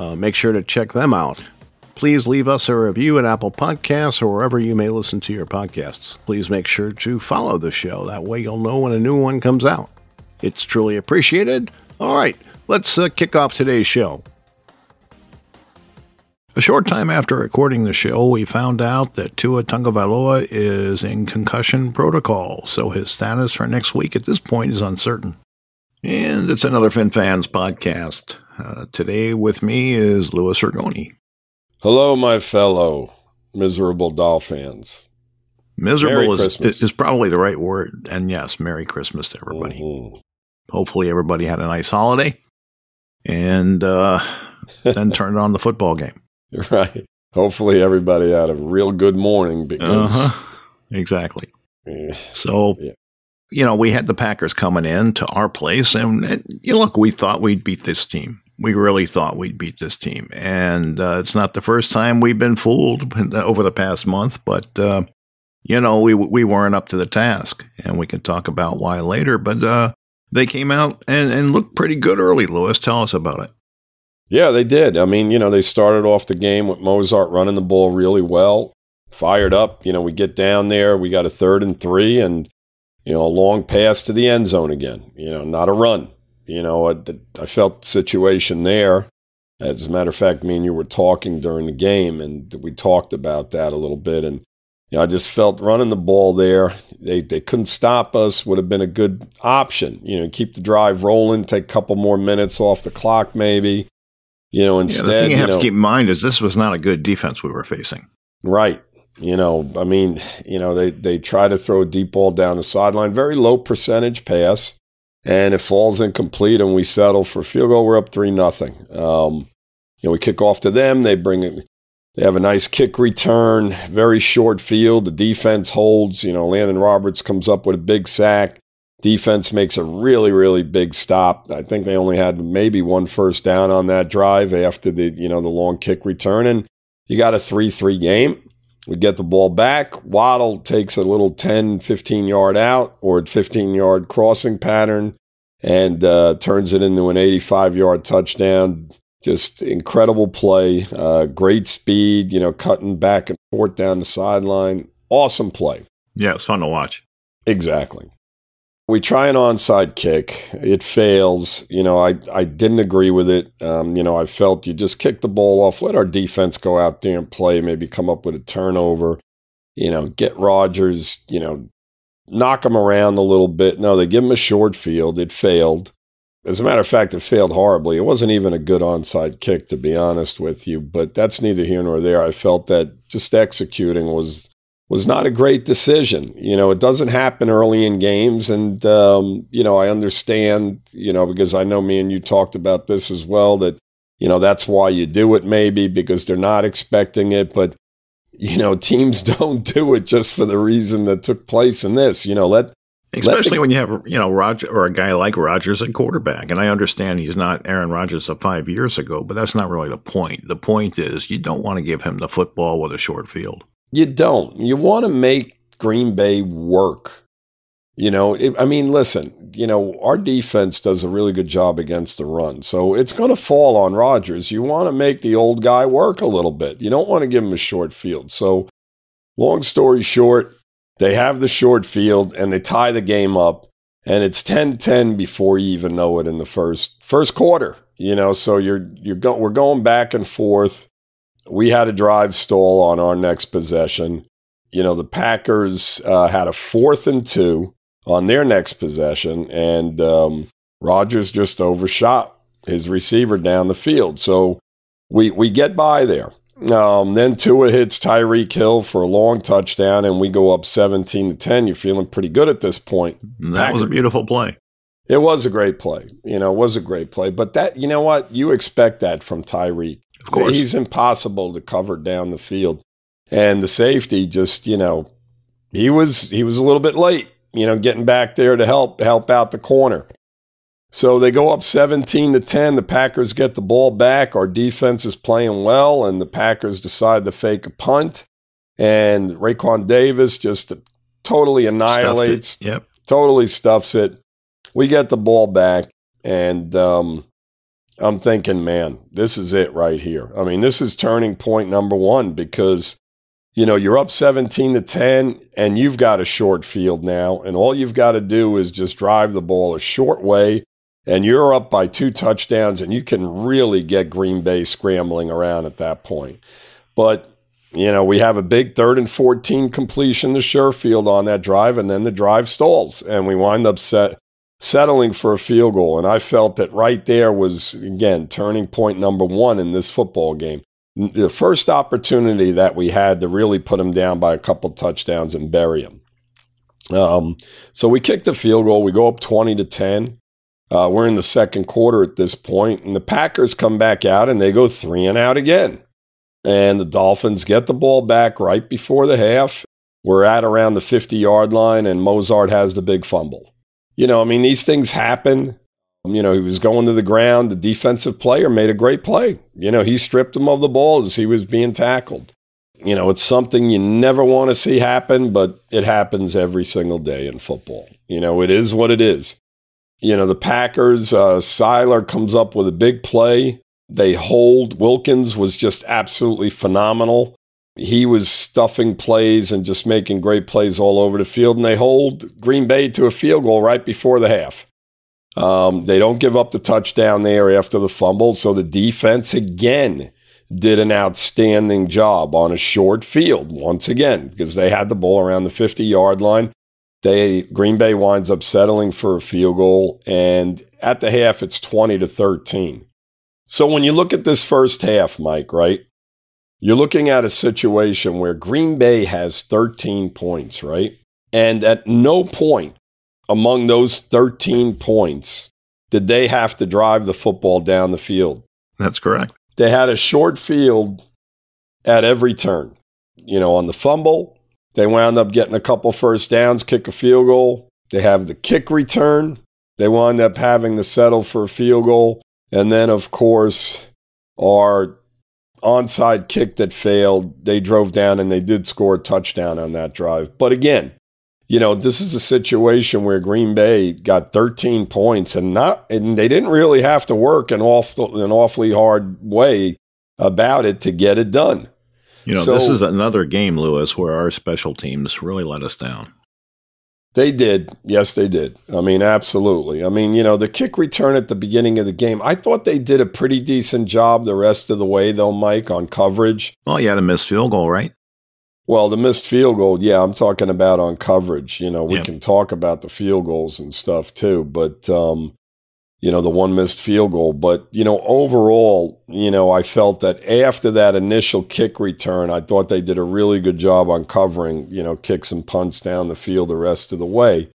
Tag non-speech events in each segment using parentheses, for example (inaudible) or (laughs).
Uh, make sure to check them out. Please leave us a review at Apple Podcasts or wherever you may listen to your podcasts. Please make sure to follow the show. That way you'll know when a new one comes out. It's truly appreciated. All right, let's uh, kick off today's show. A short time after recording the show, we found out that Tua Tagovailoa is in concussion protocol, so his status for next week at this point is uncertain. And it's another FinFans podcast. Uh, today with me is Louis Ergoni. Hello, my fellow miserable Dolphins. Miserable is, is probably the right word. And yes, Merry Christmas to everybody. Mm-hmm. Hopefully, everybody had a nice holiday and uh, (laughs) then turned on the football game. Right. Hopefully, everybody had a real good morning because. Uh-huh. Exactly. So, yeah. you know, we had the Packers coming in to our place, and, and you know, look, we thought we'd beat this team we really thought we'd beat this team. And uh, it's not the first time we've been fooled (laughs) over the past month, but, uh, you know, we, we weren't up to the task. And we can talk about why later. But uh, they came out and, and looked pretty good early, Louis. Tell us about it. Yeah, they did. I mean, you know, they started off the game with Mostert running the ball really well, fired up. You know, we get down there, we got a third and three, and, you know, a long pass to the end zone again. You know, not a run you know, I, I felt the situation there. As a matter of fact, me and you were talking during the game, and we talked about that a little bit. And you know, I just felt running the ball there. They they couldn't stop us. Would have been a good option. You know, keep the drive rolling, take a couple more minutes off the clock, maybe. You know, instead, yeah, the thing you, you have know, to keep in mind is this was not a good defense we were facing. Right. You know, I mean, you know, they they try to throw a deep ball down the sideline, very low percentage pass and it falls incomplete and we settle for field goal. We're up three nothing. Um, you know, we kick off to them. They bring it. They have a nice kick return, very short field. The defense holds. You know, Landon Roberts comes up with a big sack. Defense makes a really, really big stop. I think they only had maybe one first down on that drive after the you know the long kick return, and you got a three-three game. We get the ball back. Waddle takes a little 10, 15 yard out or 15 yard crossing pattern and uh, turns it into an 85 yard touchdown. Just incredible play, uh, great speed, you know, cutting back and forth down the sideline. Awesome play. Yeah, it's fun to watch. Exactly. We try an onside kick. It fails. You know, I, I didn't agree with it. Um, you know, I felt you just kick the ball off, let our defense go out there and play, maybe come up with a turnover, you know, get Rodgers, you know, knock him around a little bit. No, they give him a short field. It failed. As a matter of fact, it failed horribly. It wasn't even a good onside kick, to be honest with you, but that's neither here nor there. I felt that just executing was was not a great decision. You know, it doesn't happen early in games. And, um, you know, I understand, you know, because I know me and you talked about this as well, that, you know, that's why you do it maybe because they're not expecting it. But, you know, teams (laughs) don't do it just for the reason that took place in this. You know, let, Especially the, when you have, you know, Roger or a guy like Rodgers at quarterback. And I understand he's not Aaron Rodgers of five years ago, but that's not really the point. The point is you don't want to give him the football with a short field. You don't. You want to make Green Bay work. You know, it, I mean, listen, you know, our defense does a really good job against the run. So it's going to fall on Rodgers. You want to make the old guy work a little bit. You don't want to give him a short field. So, long story short, they have the short field and they tie the game up and it's 10-10 before you even know it in the first first quarter. You know, so you're you're go, we're going back and forth we had a drive stall on our next possession. You know, the Packers uh, had a fourth and two on their next possession, and um, Rodgers just overshot his receiver down the field. So we we get by there. Um, then Tua hits Tyreek Hill for a long touchdown, and we go up 17 to 10. You're feeling pretty good at this point. That Packers, was a beautiful play. It was a great play. You know, it was a great play. But that, you know what? You expect that from Tyreek. Of course. He's impossible to cover down the field. And the safety just, you know, he was he was a little bit late, you know, getting back there to help help out the corner. So they go up 17 to 10. The Packers get the ball back. Our defense is playing well, and the Packers decide to fake a punt. And Raekwon Davis just totally annihilates, Yep. totally stuffs it. We get the ball back, and um, I'm thinking, man, this is it right here. I mean, this is turning point number one because you know you're up 17 to 10, and you've got a short field now, and all you've got to do is just drive the ball a short way, and you're up by two touchdowns, and you can really get Green Bay scrambling around at that point. But you know, we have a big third and 14 completion to Sherfield on that drive, and then the drive stalls, and we wind up set, settling for a field goal. And I felt that right there was, again, turning point number one in this football game. The first opportunity that we had to really put him down by a couple touchdowns and bury him. Um, so we kicked the field goal. We go up 20 to 10. Uh, we're in the second quarter at this point, and the Packers come back out and they go three and out again. And the Dolphins get the ball back right before the half. We're at around the 50 yard line, and Mostert has the big fumble. You know, I mean, these things happen. Um, You know, he was going to the ground. The defensive player made a great play. You know, he stripped him of the ball as he was being tackled. You know, it's something you never want to see happen, but it happens every single day in football. You know, it is what it is. You know, the Packers, uh, Sieler comes up with a big play. They hold. Wilkins was just absolutely phenomenal. He was stuffing plays and just making great plays all over the field. And they hold Green Bay to a field goal right before the half. Um, they don't give up the touchdown there after the fumble. So the defense again did an outstanding job on a short field once again because they had the ball around the 50 yard line. They Green Bay winds up settling for a field goal, and at the half, it's 20 to 13. So when you look at this first half, Mike, right? You're looking at a situation where Green Bay has 13 points, right? And at no point among those 13 points did they have to drive the football down the field. That's correct. They had a short field at every turn. You know, on the fumble, they wound up getting a couple first downs, kick a field goal. They have the kick return. They wound up having to settle for a field goal. And then, of course, our onside kick that failed, they drove down and they did score a touchdown on that drive. But again, you know, this is a situation where Green Bay got 13 points and not and they didn't really have to work an awful an awfully hard way about it to get it done. You know, So- this is another game, Lewis, where our special teams really let us down. They did. Yes, they did. I mean, absolutely. I mean, you know, the kick return at the beginning of the game, I thought they did a pretty decent job the rest of the way, though, Mike, on coverage. Well, you had a missed field goal, right? Well, the missed field goal, yeah, I'm talking about on coverage. You know, we Yep. can talk about the field goals and stuff too, but um, you know, the one missed field goal. But you know, overall, you know, I felt that after that initial kick return, I thought they did a really good job on covering, you know, kicks and punts down the field the rest of the way.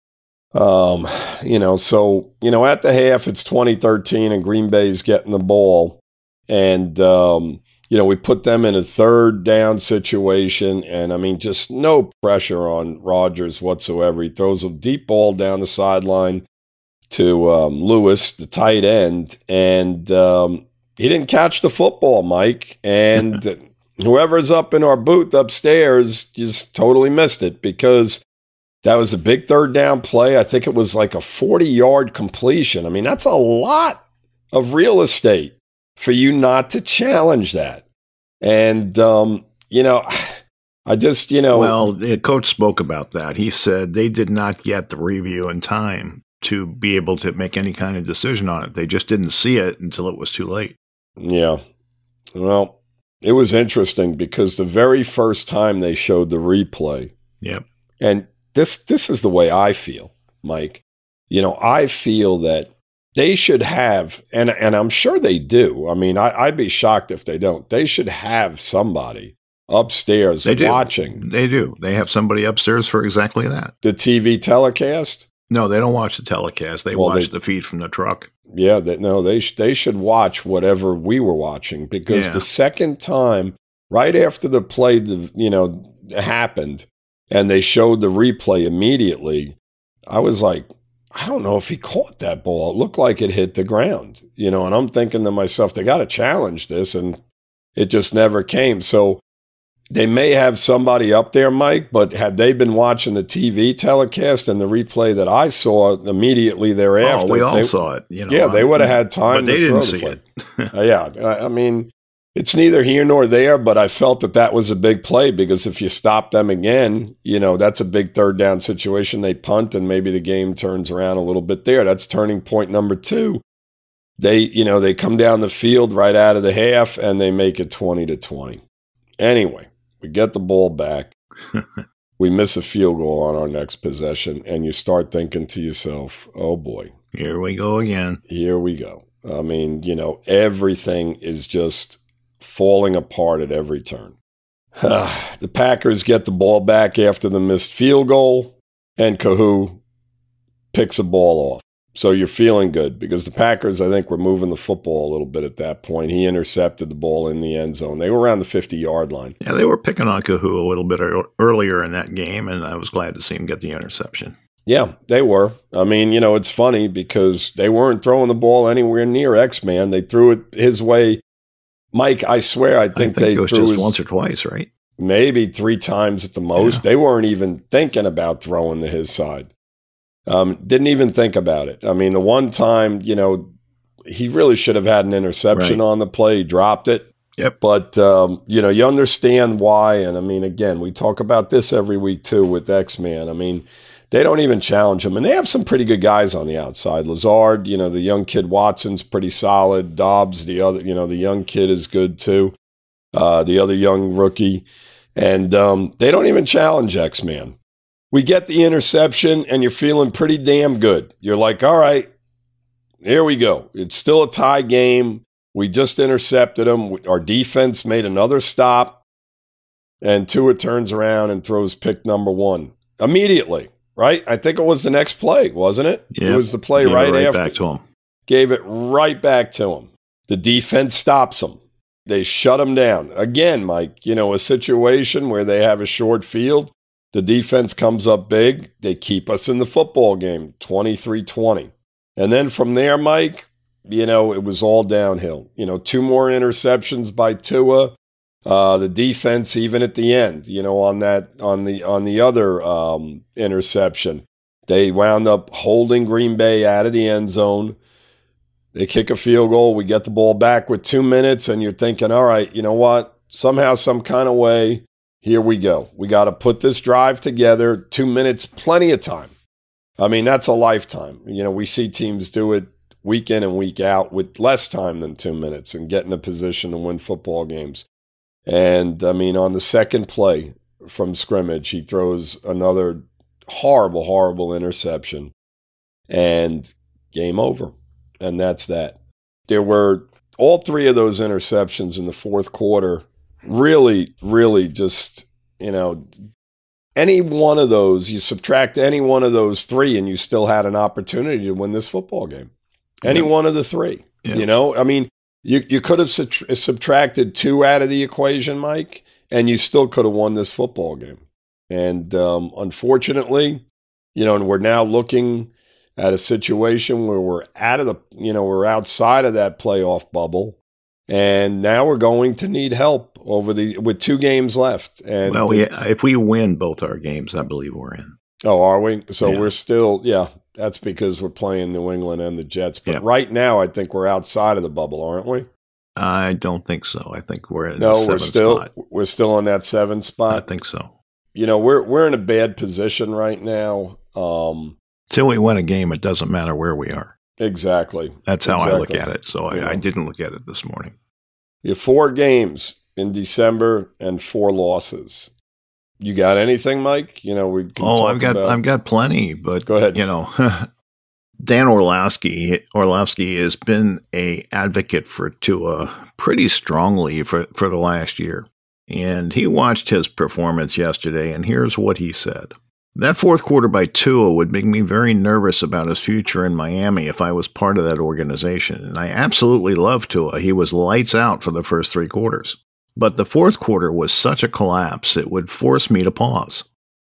Um, you know, so you know, at the half, it's 2013, and Green Bay's getting the ball, and um, you know, we put them in a third down situation, and I mean, just no pressure on Rodgers whatsoever. He throws a deep ball down the sideline to um, Lewis, the tight end, and um, he didn't catch the football, Mike. And (laughs) whoever's up in our booth upstairs just totally missed it because that was a big third down play. I think it was like a 40 yard completion. I mean, that's a lot of real estate for you not to challenge that. And, um, you know, (sighs) I just, you know, Well, the coach spoke about that. He said they did not get the review in time to be able to make any kind of decision on it. They just didn't see it until it was too late. yeah. Well, it was interesting because the very first time they showed the replay, Yep. and this this is the way I feel, Mike. You know, I feel that they should have, and and I'm sure they do. I mean, I, I'd be shocked if they don't. They should have somebody upstairs They watching They do. They have somebody upstairs for exactly that. the TV telecast. No, they don't watch the telecast. They Well, watch they- the feed from the truck. Yeah, that no, they sh- they should watch whatever we were watching because Yeah. the second time, right after the play, you know, happened, and they showed the replay immediately, I was like, I don't know if he caught that ball. It looked like it hit the ground, you know, and I'm thinking to myself, they got to challenge this, and it just never came. So they may have somebody up there, Mike, but had they been watching the TV telecast and the replay that I saw immediately thereafter, oh, we all they- saw it. You know, yeah, they would have had time. but they to throw didn't the see flag. it. (laughs) Uh, yeah, I, I mean, it's neither here nor there, but I felt that that was a big play because if you stop them again, you know, that's a big third down situation. They punt and maybe the game turns around a little bit there. That's turning point number two. They, you know, they come down the field right out of the half and they make it 20 to 20. Anyway, we get the ball back. (laughs) we miss a field goal on our next possession, and you start thinking to yourself, oh boy, Here we go again. here we go. I mean, you know, everything is just falling apart at every turn. (sighs) the Packers get the ball back after the missed field goal, and Kohou picks a ball off. So you're feeling good because the Packers, I think, were moving the football a little bit at that point. He intercepted the ball in the end zone. They were around the 50 yard line. Yeah, they were picking on Kohou a little bit earlier in that game, and I was glad to see him get the interception. Yeah, they were. I mean, you know, it's funny because they weren't throwing the ball anywhere near X Man. They threw it his way. Mike, I swear, I I think, think, they it was threw just his- once or twice, right? maybe three times at the most. They weren't even thinking about throwing to his side. Um, didn't even think about it. I mean, the one time, you know, he really should have had an interception Right. on the play. He dropped it. Yep. But, um, you know, you understand why. And I mean, again, we talk about this every week too with X Man. I mean, they don't even challenge him. And they have some pretty good guys on the outside. Lazard, you know, the young kid Watson's pretty solid. Doubs, the other, you know, the young kid is good too. Uh, the other young rookie. And um, they don't even challenge X Man. We get the interception, and you're feeling pretty damn good. You're like, all right, here we go. It's still a tie game. We just intercepted them. Our defense made another stop, and Tua turns around and throws pick number one immediately. Right? I think it was the next play, wasn't it? It was the play Gave it right, after. back to him. Gave it right back to him. The defense stops them. They shut him down. Again, Mike, you know, a situation where they have a short field, the defense comes up big, they keep us in the football game 23 20. And then from there, Mike, you know, it was all downhill. You know, two more interceptions by Tua. Uh, the defense, even at the end, you know, on that on the on the other um, interception, they wound up holding Green Bay out of the end zone. They kick a field goal. We get the ball back with two minutes, and you're thinking, all right, you know what? Somehow, some kind of way, here we go. We got to put this drive together. Two minutes, plenty of time. I mean, that's a lifetime. You know, we see teams do it week in and week out with less time than two minutes and get in a position to win football games. And I mean, on the second play from scrimmage, he throws another horrible, horrible interception and game over. And that's that. There were all three of those interceptions in the fourth quarter really, really just, you know, any one of those, you subtract any one of those three, and you still had an opportunity to win this football game. Any Yeah. one of the three. Yeah. You know, I mean, you, you could have sub- subtracted two out of the equation, Mike, and you still could have won this football game. And um, unfortunately, you know, and we're now looking at a situation where we're out of the, you know, we're outside of that playoff bubble, and now we're going to need help over the with two games left. And well, we, if we win both our games, I believe we're in. oh, are we? So Yeah. we're still, yeah. That's because we're playing New England and the Jets. But Yeah. right now, I think we're outside of the bubble, aren't we? I don't think so. I think we're in the No, we're still spot. we're still on that seven spot. I think so. You know, we're we're in a bad position right now. Um, Till we win a game, it doesn't matter where we are. Exactly. That's how I look at it. So Yeah. I, I didn't look at it this morning. You have four games in December and four losses. You got anything, Mike? You know, we. Oh, I've got about- I've got plenty, but Go ahead. you know, (laughs) Dan Orlovsky Orlovsky has been a advocate for Tua pretty strongly for for the last year, and he watched his performance yesterday, and here's what he said. That fourth quarter by Tua would make me very nervous about his future in Miami if I was part of that organization. And I absolutely love Tua. He was lights out for the first three quarters. But the fourth quarter was such a collapse, it would force me to pause.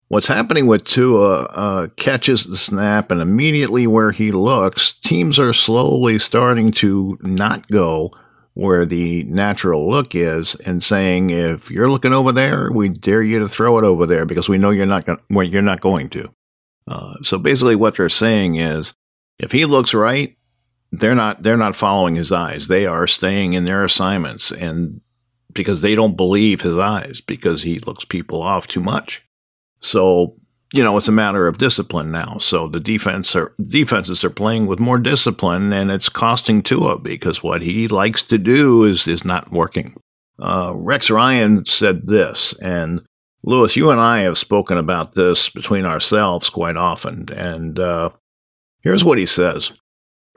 What's happening with Tua uh, catches the snap, and immediately where he looks, teams are slowly starting to not go where the natural look is and saying, if you're looking over there, we dare you to throw it over there because we know you're not going well, you're not going to. Uh, so basically, what they're saying is, if he looks right, they're not they're not following his eyes. They are staying in their assignments, and because they don't believe his eyes because he looks people off too much. So, you know, it's a matter of discipline now. So the defense are, defenses are playing with more discipline, and it's costing Tua because what he likes to do is is not working. Uh, Rex Ryan said this, and Lewis, you and I have spoken about this between ourselves quite often, and uh, here's what he says.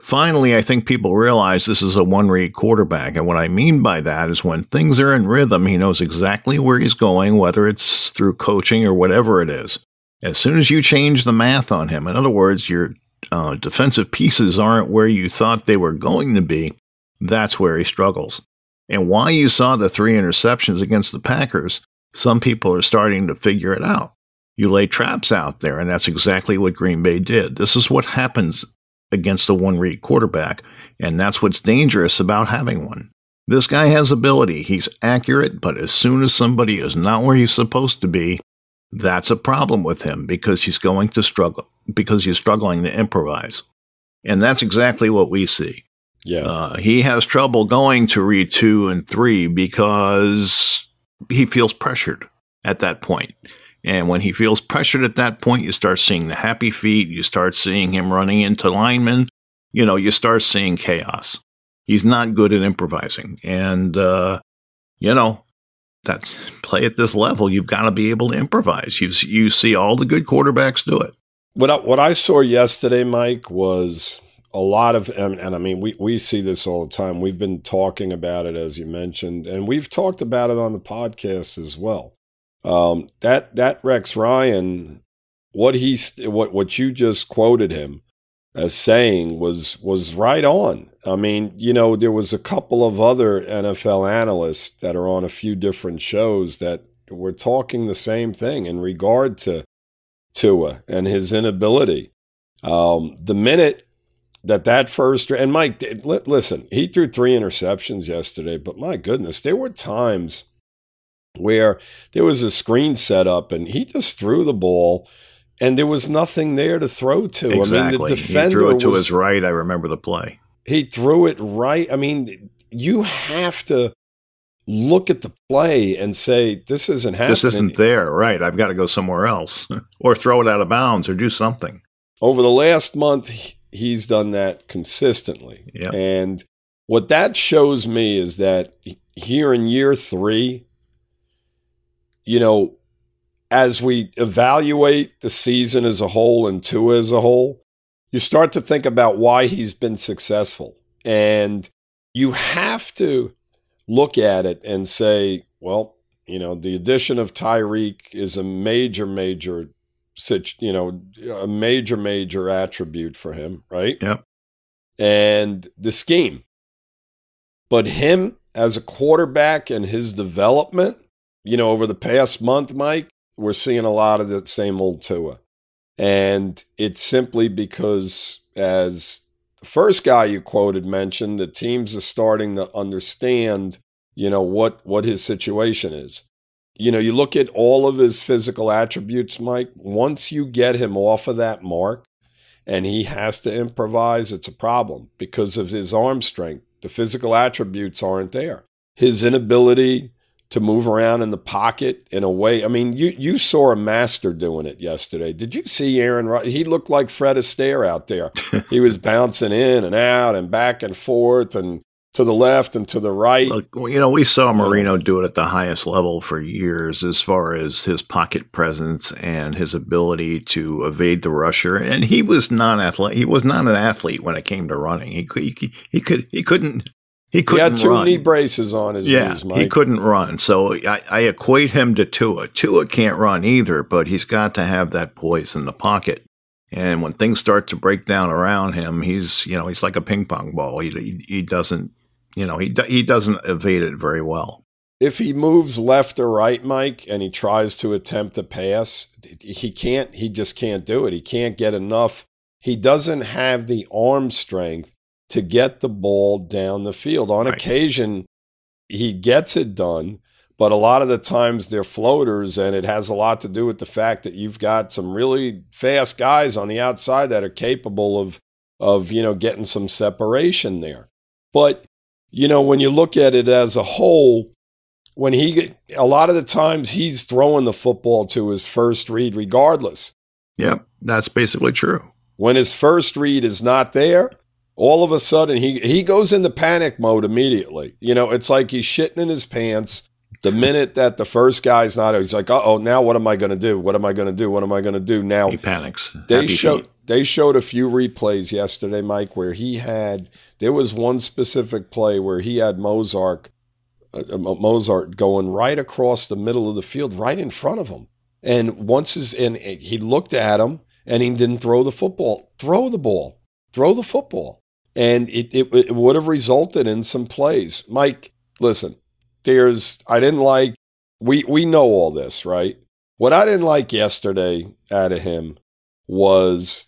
Finally, I think people realize this is a one read quarterback. And what I mean by that is when things are in rhythm, he knows exactly where he's going, whether it's through coaching or whatever it is. As soon as you change the math on him, in other words, your uh, defensive pieces aren't where you thought they were going to be, that's where he struggles. And why you saw the three interceptions against the Packers, some people are starting to figure it out. You lay traps out there, and that's exactly what Green Bay did. This is what happens against a one read quarterback, and that's what's dangerous about having one. This guy has ability. He's accurate, but as soon as somebody is not where he's supposed to be, that's a problem with him because he's going to struggle, because he's struggling to improvise. And that's exactly what we see. Yeah. Uh, he has trouble going to read two and three because he feels pressured at that point. And when he feels pressured at that point, you start seeing the happy feet. You start seeing him running into linemen. You know, you start seeing chaos. He's not good at improvising. And, uh, you know, that's play at this level. You've got to be able to improvise. You, you see all the good quarterbacks do it. What I, what I saw yesterday, Mike, was a lot of, and, and I mean, we, we see this all the time. We've been talking about it, as you mentioned, and we've talked about it on the podcast as well um, that that Rex Ryan, what he what what you just quoted him as saying was was right on. I mean, you know, there was a couple of other NFL analysts that are on a few different shows that were talking the same thing in regard to Tua and his inability. Um, the minute that that first and Mike, listen, he threw three interceptions yesterday, but my goodness, there were times where there was a screen set up and he just threw the ball and there was nothing there to throw to. Exactly. I mean, the defender he threw it to was, his right. I remember the play. He threw it right. I mean, you have to look at the play and say, this isn't happening. This isn't there. Right. I've got to go somewhere else (laughs) or throw it out of bounds or do something. Over the last month, he's done that consistently. Yep. And what that shows me is that here in year three, you know, as we evaluate the season as a whole and Tua as a whole, you start to think about why he's been successful. And you have to look at it and say, well, you know, the addition of Tyreek is a major, major, you know, a major, major attribute for him, right? Yep. And the scheme. But him as a quarterback and his development, you know, over the past month, Mike, we're seeing a lot of the same old Tua. And it's simply because, as the first guy you quoted mentioned, the teams are starting to understand, you know, what, what his situation is. You know, you look at all of his physical attributes, Mike, once you get him off of that mark and he has to improvise, it's a problem because of his arm strength. The physical attributes aren't there. His inability to move around in the pocket in a way. I mean, you you saw a master doing it yesterday. Did you see Aaron? He looked like Fred Astaire out there. (laughs) he was bouncing in and out and back and forth and to the left and to the right. Look, you know, we saw Marino do it at the highest level for years as far as his pocket presence and his ability to evade the rusher. And he was non athlete. He was not an athlete when it came to running. He he, he could he couldn't he couldn't he had two run. knee braces on his yeah, knees, Mike. he couldn't run. So I, I equate him to Tua. Tua can't run either, but he's got to have that poise in the pocket. And when things start to break down around him, he's you know he's like a ping pong ball. He he, he doesn't you know he he doesn't evade it very well. if he moves left or right, Mike, and he tries to attempt a pass, he can't. He just can't do it. He can't get enough. He doesn't have the arm strength to get the ball down the field. On Right. occasion, he gets it done, but a lot of the times they're floaters, and it has a lot to do with the fact that you've got some really fast guys on the outside that are capable of of you know getting some separation there. But you know when you look at it as a whole, when he a lot of the times he's throwing the football to his first read regardless. Yep, that's basically true. When his first read is not there, all of a sudden he he goes into panic mode immediately. You know, it's like he's shitting in his pants. The minute that the first guy's not, he's like, "Uh oh, now what am I going to do? What am I going to do? What am I going to do now?" He panics. They Happy showed feet. they showed a few replays yesterday, Mike, where he had there was one specific play where he had Mostert uh, uh, Mostert going right across the middle of the field, right in front of him. And once his and he looked at him and he didn't throw the football. Throw the ball. Throw the football. And it, it, it would have resulted in some plays. Mike, listen, there's I didn't like we we know all this, right? What I didn't like yesterday out of him was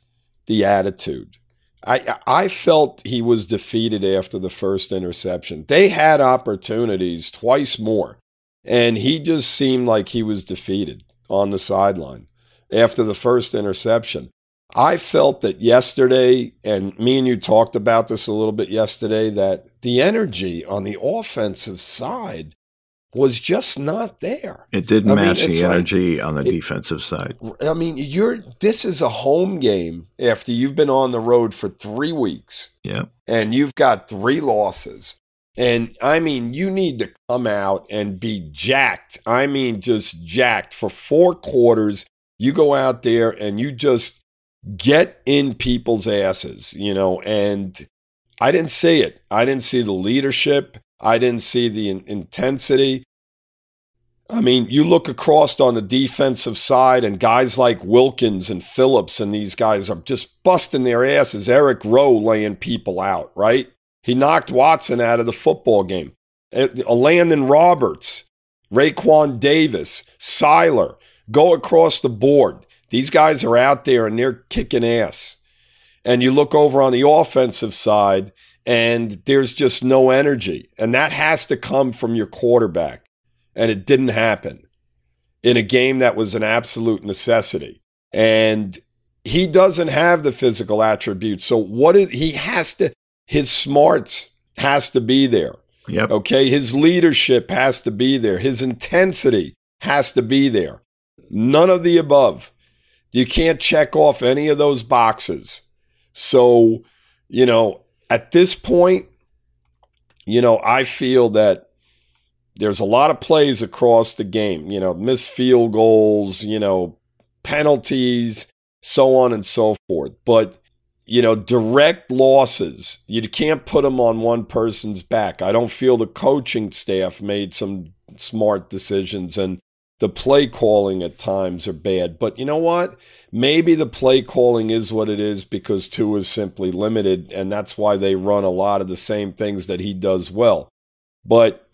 the attitude. I I felt he was defeated after the first interception. They had opportunities twice more, and he just seemed like he was defeated on the sideline after the first interception. I felt that yesterday, and me and you talked about this a little bit yesterday, that the energy on the offensive side was just not there. It didn't I match it's the like- energy on the it- defensive side. I mean, you're this is a home game after you've been on the road for three weeks Yep. and you've got three losses. And I mean, you need to come out and be jacked. I mean, just jacked for four quarters. You go out there and you just get in people's asses, you know. And I didn't see it. I didn't see the leadership. I didn't see the in- intensity. I mean, you look across on the defensive side, and guys like Wilkins and Phillips and these guys are just busting their asses. Eric Rowe laying people out, right? He knocked Watson out of the football game. Uh, Landon Roberts, Raekwon Davis, Sieler, go across the board. These guys are out there and they're kicking ass. And you look over on the offensive side, and there's just no energy. And that has to come from your quarterback and it didn't happen in a game that was an absolute necessity. And he doesn't have the physical attributes. So what is he has to his smarts has to be there. Yep. Okay, his leadership has to be there. His intensity has to be there. None of the above. You can't check off any of those boxes. So, you know, at this point, you know, I feel that there's a lot of plays across the game, you know, missed field goals, you know, penalties, so on and so forth. But, you know, direct losses, you can't put them on one person's back. I don't feel the coaching staff made some smart decisions and the play calling at times are bad. But you know what? Maybe the play calling is what it is because Tua is simply limited, and that's why they run a lot of the same things that he does well. But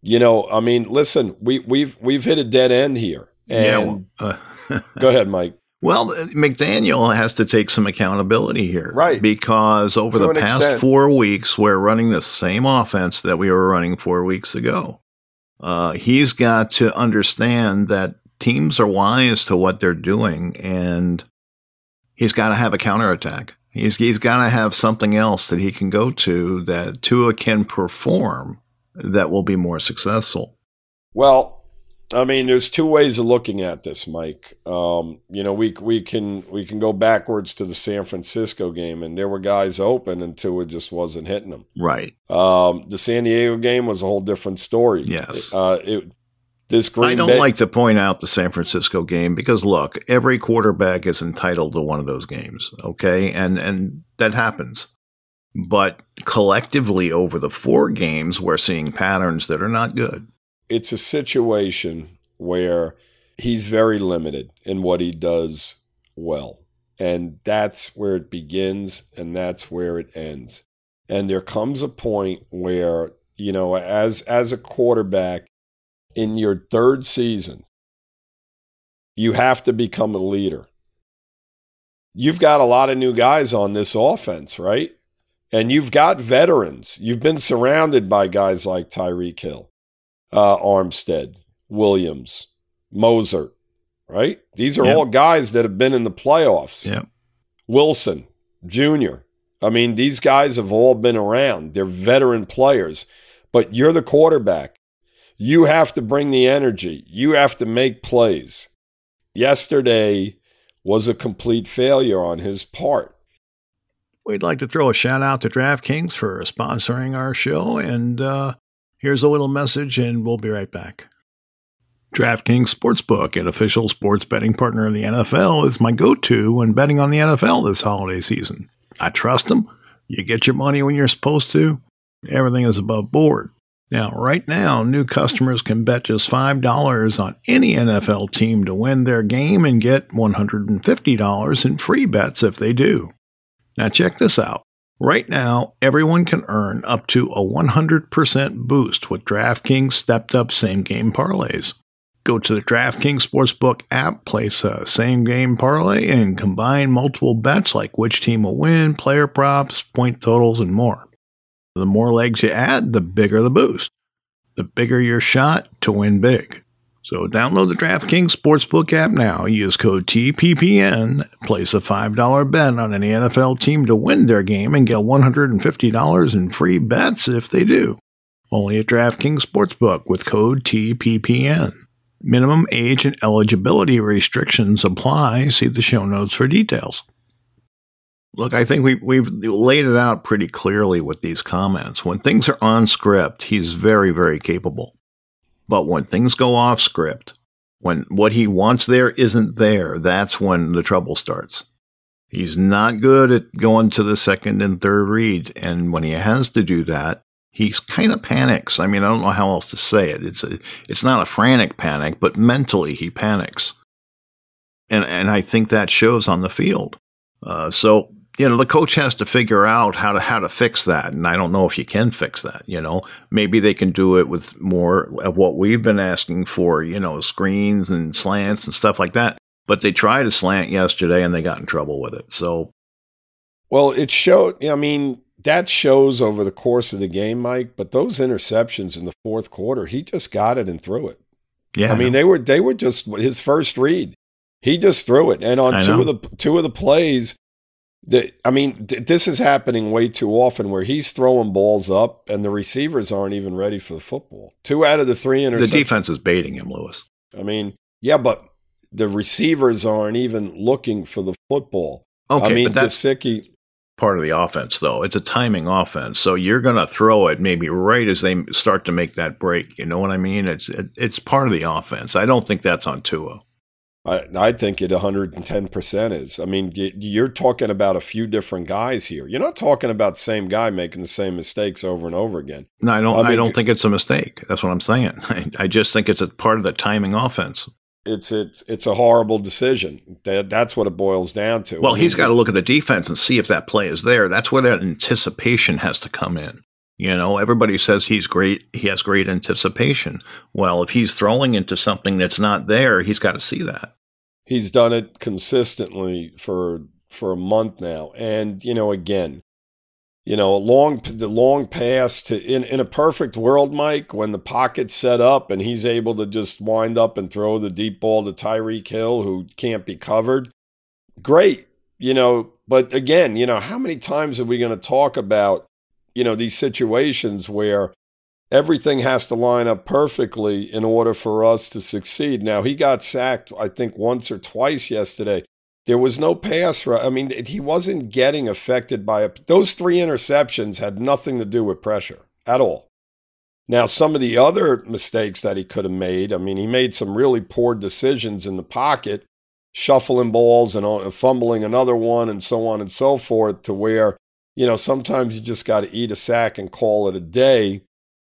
you know, I mean, listen, we we've we've hit a dead end here. And yeah. Uh, (laughs) go ahead, Mike. Well, McDaniel has to take some accountability here. Right. Because over To the past extent. four weeks, we're running the same offense that we were running four weeks ago. Uh, he's got to understand that teams are wise to what they're doing, and he's got to have a counterattack. He's, he's got to have something else that he can go to that Tua can perform that will be more successful. Well, I mean, there's two ways of looking at this, Mike. Um, you know, we we can we can go backwards to the San Francisco game, and there were guys open, and Tua just wasn't hitting them. Right. Um, the San Diego game was a whole different story. Yes. Uh, it, this Green I don't Bay, like to point out the San Francisco game because look, every quarterback is entitled to one of those games, okay? And and that happens. But collectively, over the four games, we're seeing patterns that are not good. It's a situation where he's very limited in what he does well. And that's where it begins and that's where it ends. And there comes a point where, you know, as as a quarterback in your third season, you have to become a leader. You've got a lot of new guys on this offense, right? And you've got veterans. You've been surrounded by guys like Tyreek Hill, uh, Armstead, Williams, Mostert, right? These are yep. all guys that have been in the playoffs. Yep. Wilson, Jr. I mean, these guys have all been around. They're veteran players, but you're the quarterback. You have to bring the energy. You have to make plays. Yesterday was a complete failure on his part. We'd like to throw a shout out to DraftKings for sponsoring our show, and uh, here's a little message, and we'll be right back. DraftKings Sportsbook, an official sports betting partner of the NFL, is my go to when betting on the NFL this holiday season. I trust them. You get your money when you're supposed to. Everything is above board. Now, right now, new customers can bet just $5 on any NFL team to win their game and get $150 in free bets if they do. Now, check this out. Right now, everyone can earn up to a 100% boost with DraftKings stepped up same game parlays. Go to the DraftKings Sportsbook app, place a same game parlay, and combine multiple bets like which team will win, player props, point totals, and more. The more legs you add, the bigger the boost. The bigger your shot to win big. So download the DraftKings Sportsbook app now. Use code TPPN. Place a $5 bet on any NFL team to win their game and get $150 in free bets if they do. Only at DraftKings Sportsbook with code TPPN. Minimum age and eligibility restrictions apply. See the show notes for details. Look, I think we, we've laid it out pretty clearly with these comments. When things are on script, he's very, very capable. But when things go off script, when what he wants there isn't there, that's when the trouble starts. He's not good at going to the second and third read. And when he has to do that, he kind of panics. I mean, I don't know how else to say it. It's a, it's not a frantic panic, but mentally he panics, and and I think that shows on the field. Uh, so you know, the coach has to figure out how to how to fix that, and I don't know if you can fix that. You know, maybe they can do it with more of what we've been asking for. You know, screens and slants and stuff like that. But they tried a slant yesterday, and they got in trouble with it. So, well, it showed. I mean, that shows over the course of the game, Mike. But those interceptions in the fourth quarter, he just got it and threw it. Yeah, I mean they were they were just his first read. He just threw it, and on I two know. of the two of the plays, that I mean th- this is happening way too often where he's throwing balls up and the receivers aren't even ready for the football. Two out of the three interceptions. The defense is baiting him, Lewis. I mean, yeah, but the receivers aren't even looking for the football. Okay, I mean, but that's, Gesicki, part of the offense, though. It's a timing offense, so you're going to throw it maybe right as they start to make that break. You know what I mean? It's it, it's part of the offense. I don't think that's on Tua. I, I think it 110% is. I mean, you're talking about a few different guys here. You're not talking about the same guy making the same mistakes over and over again. No, I don't. I, mean, I don't think it's a mistake. That's what I'm saying. (laughs) I, I just think it's a part of the timing offense it's it's it's a horrible decision. That that's what it boils down to. Well, he's got to look at the defense and see if that play is there. That's where that anticipation has to come in. You know, everybody says he's great. He has great anticipation. Well, if he's throwing into something that's not there, he's got to see that. He's done it consistently for for a month now, and you know, again, you know, a long the long pass to in, in a perfect world, Mike, when the pocket's set up and he's able to just wind up and throw the deep ball to Tyreek Hill, who can't be covered. Great, you know, but again, you know, how many times are we going to talk about, you know, these situations where everything has to line up perfectly in order for us to succeed? Now, he got sacked, I think, once or twice yesterday. There was no pass rush. I mean, he wasn't getting affected by. Those three interceptions had nothing to do with pressure at all. Now, some of the other mistakes that he could have made, I mean, he made some really poor decisions in the pocket, shuffling balls and uh, fumbling another one and so on and so forth, to where you know, sometimes you just got to eat a sack and call it a day,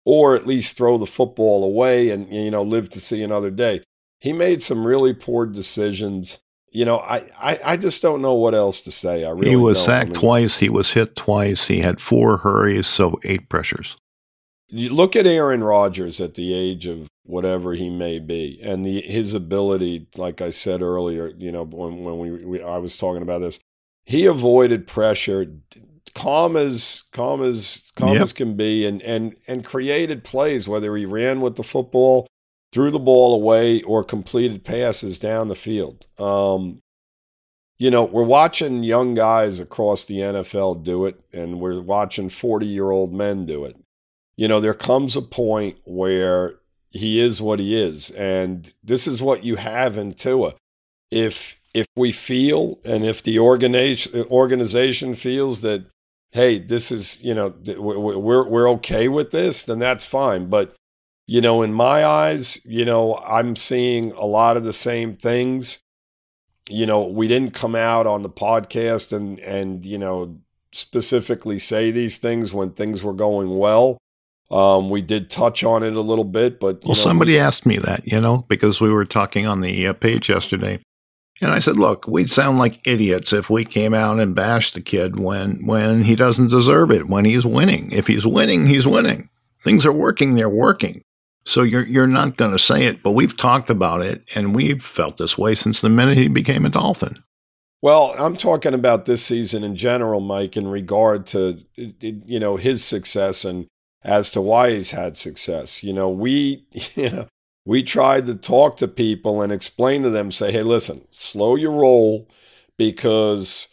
or at least throw the football away and, you know, live to see another day. He made some really poor decisions. You know, I, I, I just don't know what else to say. I really he was don't. sacked I mean, twice. He was hit twice. He had four hurries, so eight pressures. You look at Aaron Rodgers at the age of whatever he may be, and the his ability, like I said earlier, you know, when when we, we I was talking about this, he avoided pressure, calm as calm as calm Yep. as can be, and and and created plays. Whether he ran with the football, threw the ball away, or completed passes down the field. Um, you know, we're watching young guys across the NFL do it, and we're watching forty year old men do it. You know, there comes a point where he is what he is, and this is what you have in Tua. If if we feel and if the organization organization feels that hey this is you know we- we- we're we're okay with this then that's fine. But you know in my eyes you know i'm seeing a lot of the same things. You know we didn't come out on the podcast and and you know specifically say these things when things were going well. Um we did touch on it a little bit but you Well, know, somebody asked me that, you know, because we were talking on the uh, page yesterday. And I said, look, we'd sound like idiots if we came out and bashed the kid when, when he doesn't deserve it, when he's winning. If he's winning, he's winning. Things are working, they're working. So you're, you're not going to say it, but we've talked about it and we've felt this way since the minute he became a Dolphin. Well, I'm talking about this season in general, Mike, in regard to you know his success and as to why he's had success. You know, we (laughs) you know we tried to talk to people and explain to them, say, hey, listen, slow your roll because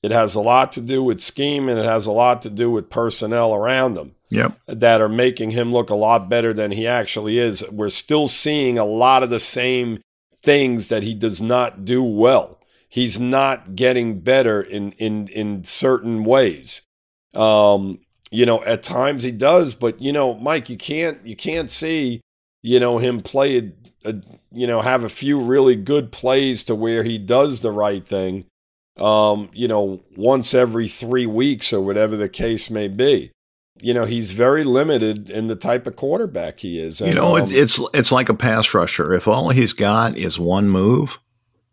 it has a lot to do with scheme and it has a lot to do with personnel around him Yep. that are making him look a lot better than he actually is. We're still seeing a lot of the same things that he does not do well. He's not getting better in in in certain ways. Um, you know, at times he does, but you know, Mike, you can't you can't see, you know, him play a, a you know, have a few really good plays to where he does the right thing. Um, you know, once every 3 weeks or whatever the case may be you know he's very limited in the type of quarterback he is. You know, um, it, it's it's like a pass rusher. If all he's got is one move,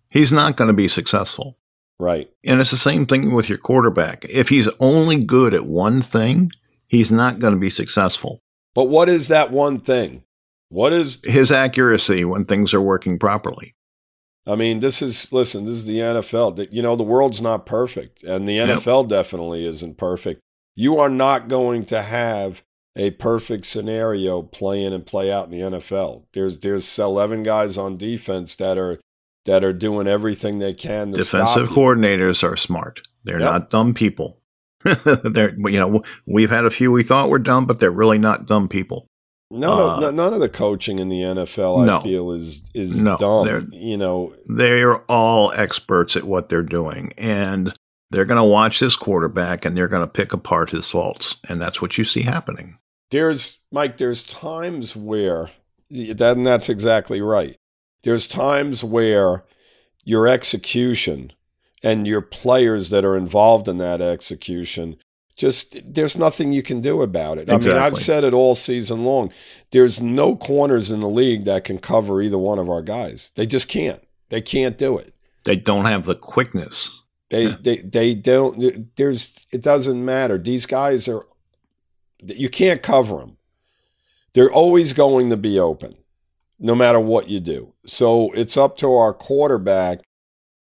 he's not going to be successful. right. And it's the same thing with your quarterback. If he's only good at one thing, he's not going to be successful. But what is that one thing? What is? His accuracy when things are working properly. I mean, this is listen. This is the NFL. You know, the world's not perfect, and the Yep. NFL definitely isn't perfect. You are not going to have a perfect scenario play in and play out in the NFL. There's there's eleven guys on defense that are that are doing everything they can to Defensive coordinators are smart. They're Yep. not dumb people. (laughs) they're you know we've had a few we thought were dumb, but they're really not dumb people. None, Uh, of, none of the coaching in the NFL, No. I feel, is is No, they're- dumb. You know, They're all experts at what they're doing, and they're going to watch this quarterback and they're going to pick apart his faults, and that's what you see happening. there's Mike. There's times where that, and that's exactly right. There's times where your execution and your players that are involved in that execution just there's nothing you can do about it. I mean, I've said it all season long. There's no corners in the league that can cover either one of our guys. They just can't. They can't do it. They don't have the quickness. They Yeah. they they don't. There's it doesn't matter. These guys are. You can't cover them. They're always going to be open, no matter what you do. So it's up to our quarterback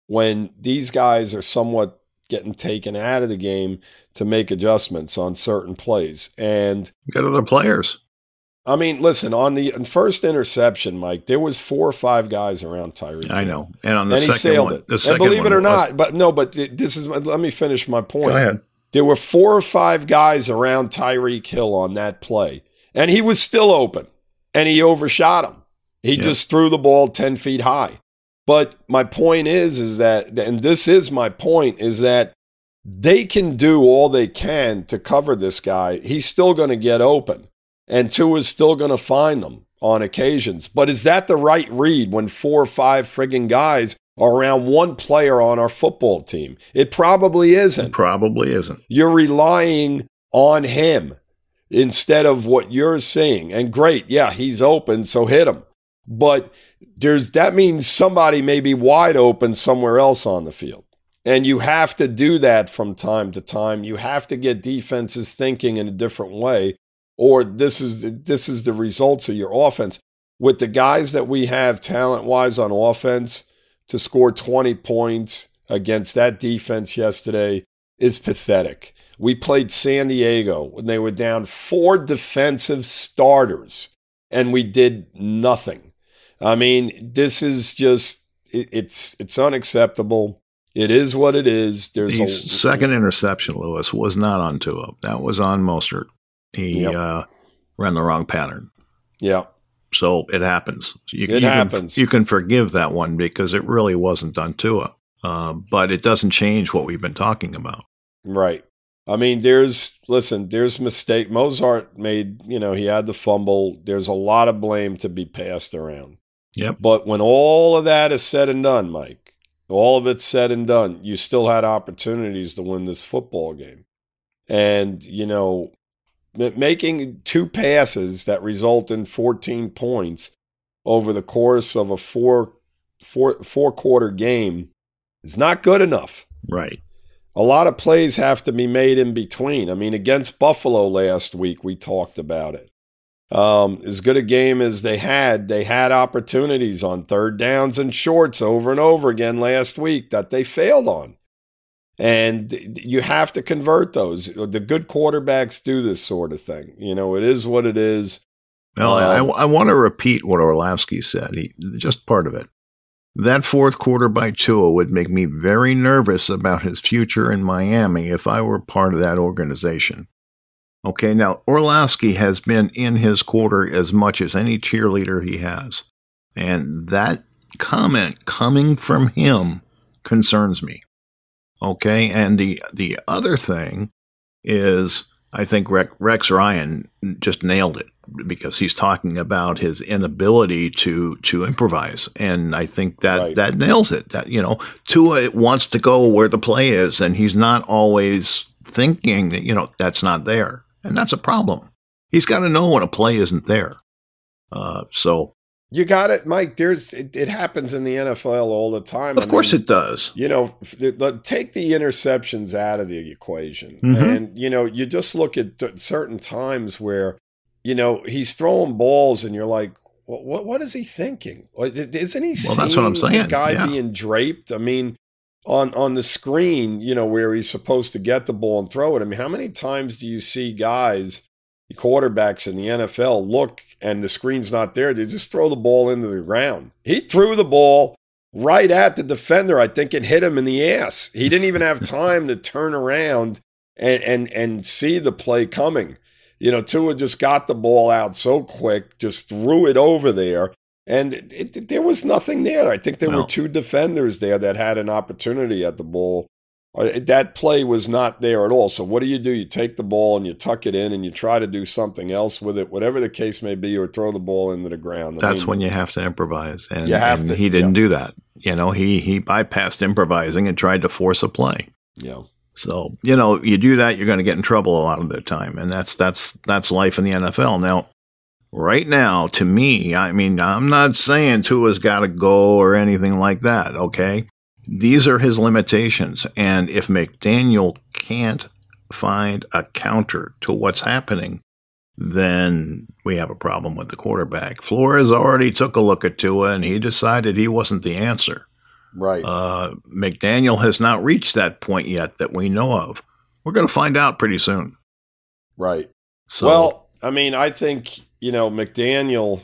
when these guys are somewhat getting taken out of the game to make adjustments on certain plays. And Get other players. I mean, listen, on the first interception, Mike, there was four or five guys around Tyreek. I know. And on the and second one, it. the and second believe it one or was- not, but no, but this is. Let me finish my point. Go ahead. There were four or five guys around Tyreek Hill on that play, and he was still open, and he overshot him. He Yeah. just threw the ball ten feet high. But my point is, is that, and this is my point, is that they can do all they can to cover this guy. He's still going to get open, and Tua is still going to find them on occasions. But is that the right read when four or five friggin' guys are around one player on our football team. It probably isn't. It probably isn't. You're relying on him instead of what you're seeing. And great, yeah, he's open, so hit him. But there's that means somebody may be wide open somewhere else on the field. And you have to do that from time to time. You have to get defenses thinking in a different way, or this is this is the results of your offense. With the guys that we have talent wise on offense, to score 20 points against that defense yesterday is pathetic. We played San Diego when they were down four defensive starters, and we did nothing. I mean, this is just it, it's it's unacceptable. It is what it is. There's the a second interception, Lewis, was not on Tua. That was on Mostert. He yep. uh, ran the wrong pattern. Yeah. So it happens. You, it you happens. Can, you can forgive that one because it really wasn't on Tua. Um, but it doesn't change what we've been talking about. Right. I mean, there's listen, there's mistake. Mostert made, you know, he had the fumble. There's a lot of blame to be passed around. Yep. But when all of that is said and done, Mike, all of it's said and done, you still had opportunities to win this football game. And, you know, making two passes that result in 14 points over the course of a four, four, four quarter game is not good enough. Right. A lot of plays have to be made in between. I mean, against Buffalo last week, we talked about it. Um, as good a game as they had, they had opportunities on third downs and shorts over and over again last week that they failed on. And you have to convert those. The good quarterbacks do this sort of thing. You know, it is what it is. Well, um, I, I want to repeat what Orlovsky said. He just part of it. That fourth quarter by Tua would make me very nervous about his future in Miami if I were part of that organization. Okay, now Orlovsky has been in his quarter as much as any cheerleader he has. And that comment coming from him concerns me. Okay, and the the other thing is I think Rex Ryan just nailed it because he's talking about his inability to to improvise, and I think that right. that nails it. That you know, Tua wants to go where the play is, and he's not always thinking that you know that's not there, and that's a problem. He's got to know when a play isn't there. Uh, so you got it, Mike. There's it, it, happens in the NFL all the time. Of course, it does. You know, take the interceptions out of the equation, mm-hmm. and you know, you just look at certain times where, you know, he's throwing balls, and you're like, what, what, what is he thinking? Isn't he? Well, that's what I'm saying. The guy yeah. being draped. I mean, on on the screen, you know, where he's supposed to get the ball and throw it. I mean, how many times do you see guys? quarterbacks in the NFL look and the screen's not there, they just throw the ball into the ground. He threw the ball right at the defender, I think, and hit him in the ass. He didn't even have time to turn around and and and see the play coming. You know, Tua just got the ball out so quick, just threw it over there, and it, it, there was nothing there. I think there no. were two defenders there that had an opportunity at the ball uh, that play was not there at all. So what do you do? You take the ball and you tuck it in and you try to do something else with it, whatever the case may be, or throw the ball into the ground. I That's mean, when you have to improvise, and, you have and to, he didn't yeah. do that. You know, he he bypassed improvising and tried to force a play. Yeah. So you know, you do that, you're going to get in trouble a lot of the time, and that's that's that's life in the NFL. Now, right now, to me, I mean, I'm not saying Tua's got to go or anything like that. Okay, these are his limitations. And if McDaniel can't find a counter to what's happening, then we have a problem with the quarterback. Flores already took a look at Tua and he decided he wasn't the answer. Right. Uh, McDaniel has not reached that point yet that we know of. We're going to find out pretty soon. Right. So, well, I mean, I think, you know, McDaniel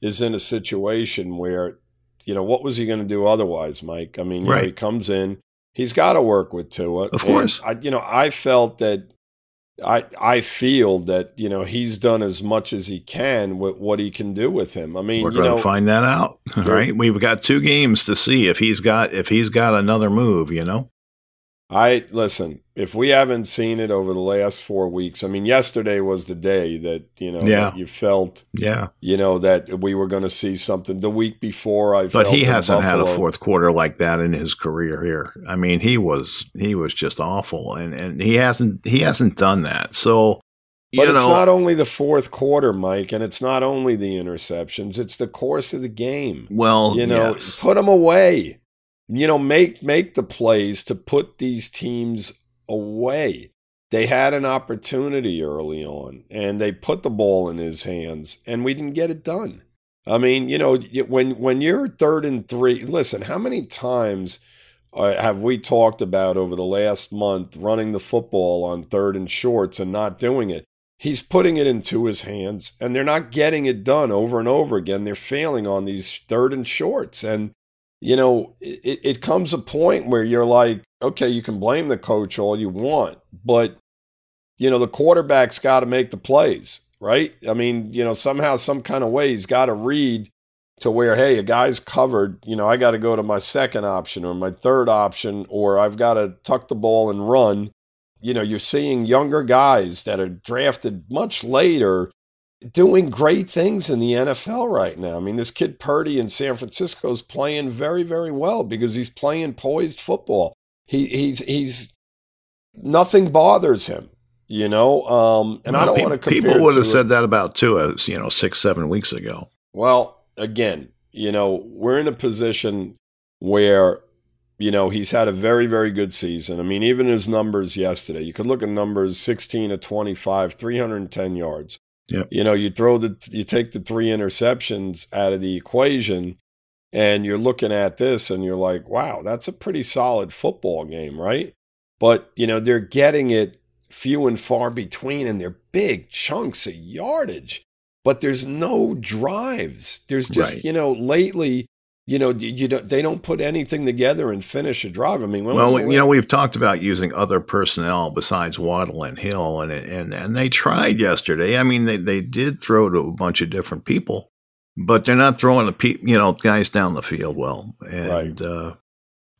is in a situation where you know, what was he going to do otherwise, Mike? I mean, right. know, he comes in, he's got to work with Tua. Of course. I, you know, I felt that I I feel that you know he's done as much as he can with what he can do with him. I mean, we're going to find that out, (laughs) right? We've got two games to see if he's got if he's got another move. You know. I listen. If we haven't seen it over the last four weeks, I mean, yesterday was the day that you know Yeah. you felt Yeah, you know that we were going to see something. The week before, I but he hasn't had a fourth quarter like that in his career here. I mean, he was he was just awful, and and he hasn't he hasn't done that. So But you it's know, not only the fourth quarter, Mike, and it's not only the interceptions. It's the course of the game. well, you know, yes. put them away. You know, make make the plays to put these teams away. They had an opportunity early on, and they put the ball in his hands, and we didn't get it done. I mean, you know, when when you're third and three, listen, how many times uh, have we talked about over the last month running the football on third and shorts and not doing it? He's putting it into his hands, and they're not getting it done over and over again. They're failing on these third and shorts, and you know, it, it comes a point where you're like, okay, you can blame the coach all you want, but you know, the quarterback's got to make the plays, right? I mean, you know, somehow, some kind of way, he's got to read to where, hey, a guy's covered. You know, I got to go to my second option or my third option, or I've got to tuck the ball and run. You know, you're seeing younger guys that are drafted much later doing great things in the NFL right now. I mean, this kid Purdy in San Francisco is playing very, very well because he's playing poised football. He he's he's nothing bothers him, you know. Um, and I don't want to. People would have said that about Tua, you know, six seven weeks ago. Well, again, you know, we're in a position where, you know, he's had a very, very good season. I mean, even his numbers yesterday, you could look at numbers 16 to 25, 310 yards. Yep. You know, you throw the, you take the three interceptions out of the equation and you're looking at this and you're like, wow, that's a pretty solid football game, right? But, you know, they're getting it few and far between and they're big chunks of yardage but there's no drives. There's just Right. you know lately, you know you, don't they don't put anything together and finish a drive. I mean, when well, was we- the you know, we've talked about using other personnel besides Waddle and Hill, and and and they tried yesterday. I mean, they they did throw to a bunch of different people, but they're not throwing the pe- you know guys down the field well, and uh,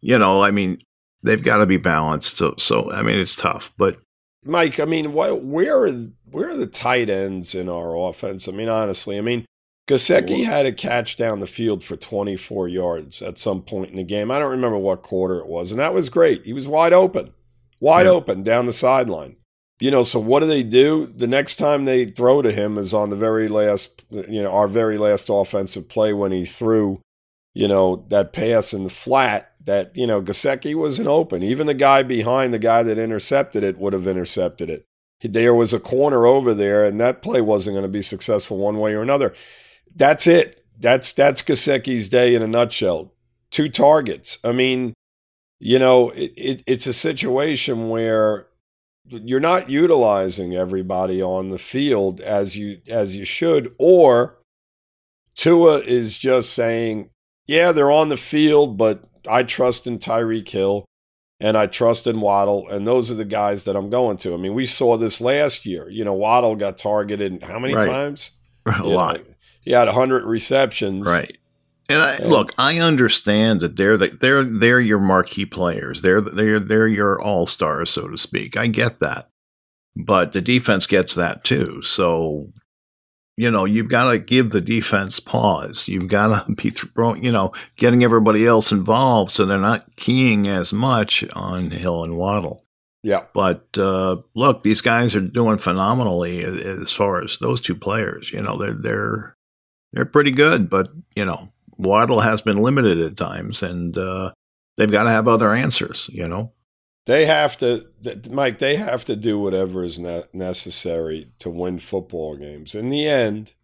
you know, I mean, they've got to be balanced. So, so I mean, it's tough, but Mike. I mean, what where are where are the tight ends in our offense? I mean, honestly, I mean. Gesicki had a catch down the field for 24 yards at some point in the game. I don't remember what quarter it was, and that was great. He was wide open, wide Yeah. open down the sideline. You know, so what do they do? The next time they throw to him is on the very last, you know, our very last offensive play when he threw, you know, that pass in the flat that, you know, Gesicki wasn't open. Even the guy behind the guy that intercepted it would have intercepted it. There was a corner over there, and that play wasn't going to be successful one way or another. That's it. That's that's Gesicki's day in a nutshell. Two targets. I mean, you know, it, it, it's a situation where you're not utilizing everybody on the field as you as you should, or Tua is just saying, "Yeah, they're on the field, but I trust in Tyreek Hill." And I trust in Waddle, and those are the guys that I'm going to. I mean, we saw this last year. You know, Waddle got targeted how many Right. times? (laughs) a You lot. know, he had 100 receptions. Right. And I, And- look, I understand that they're the, they're they're your marquee players. They're they're they're your all stars, so to speak. I get that, but the defense gets that too. So, you know, you've got to give the defense pause. You've got to (laughs) be throwing, you know, getting everybody else involved, so they're not keying as much on Hill and Waddle. Yeah. But uh, look, these guys are doing phenomenally as far as those two players. You know, they're they're they're pretty good, but you know, Waddle has been limited at times, and uh, they've got to have other answers. You know, They have to, Mike, they have to do whatever is ne- necessary to win football games. In the end,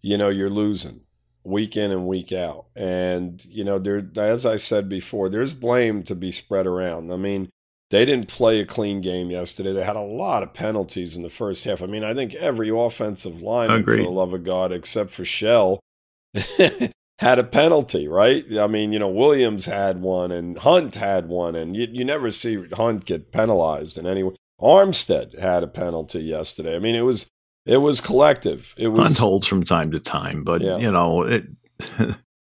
you know, you're losing week in and week out. And, you know, there, as I said before, there's blame to be spread around. I mean, they didn't play a clean game yesterday. They had a lot of penalties in the first half. I mean, I think every offensive lineman, for the love of God, except for Shell, (laughs) had a penalty, right? I mean, you know, Williams had one and Hunt had one, and you, you never see Hunt get penalized in any way. Armstead had a penalty yesterday. I mean, it was it was collective. It was Hunt holds from time to time, but Yeah. you know, it (laughs)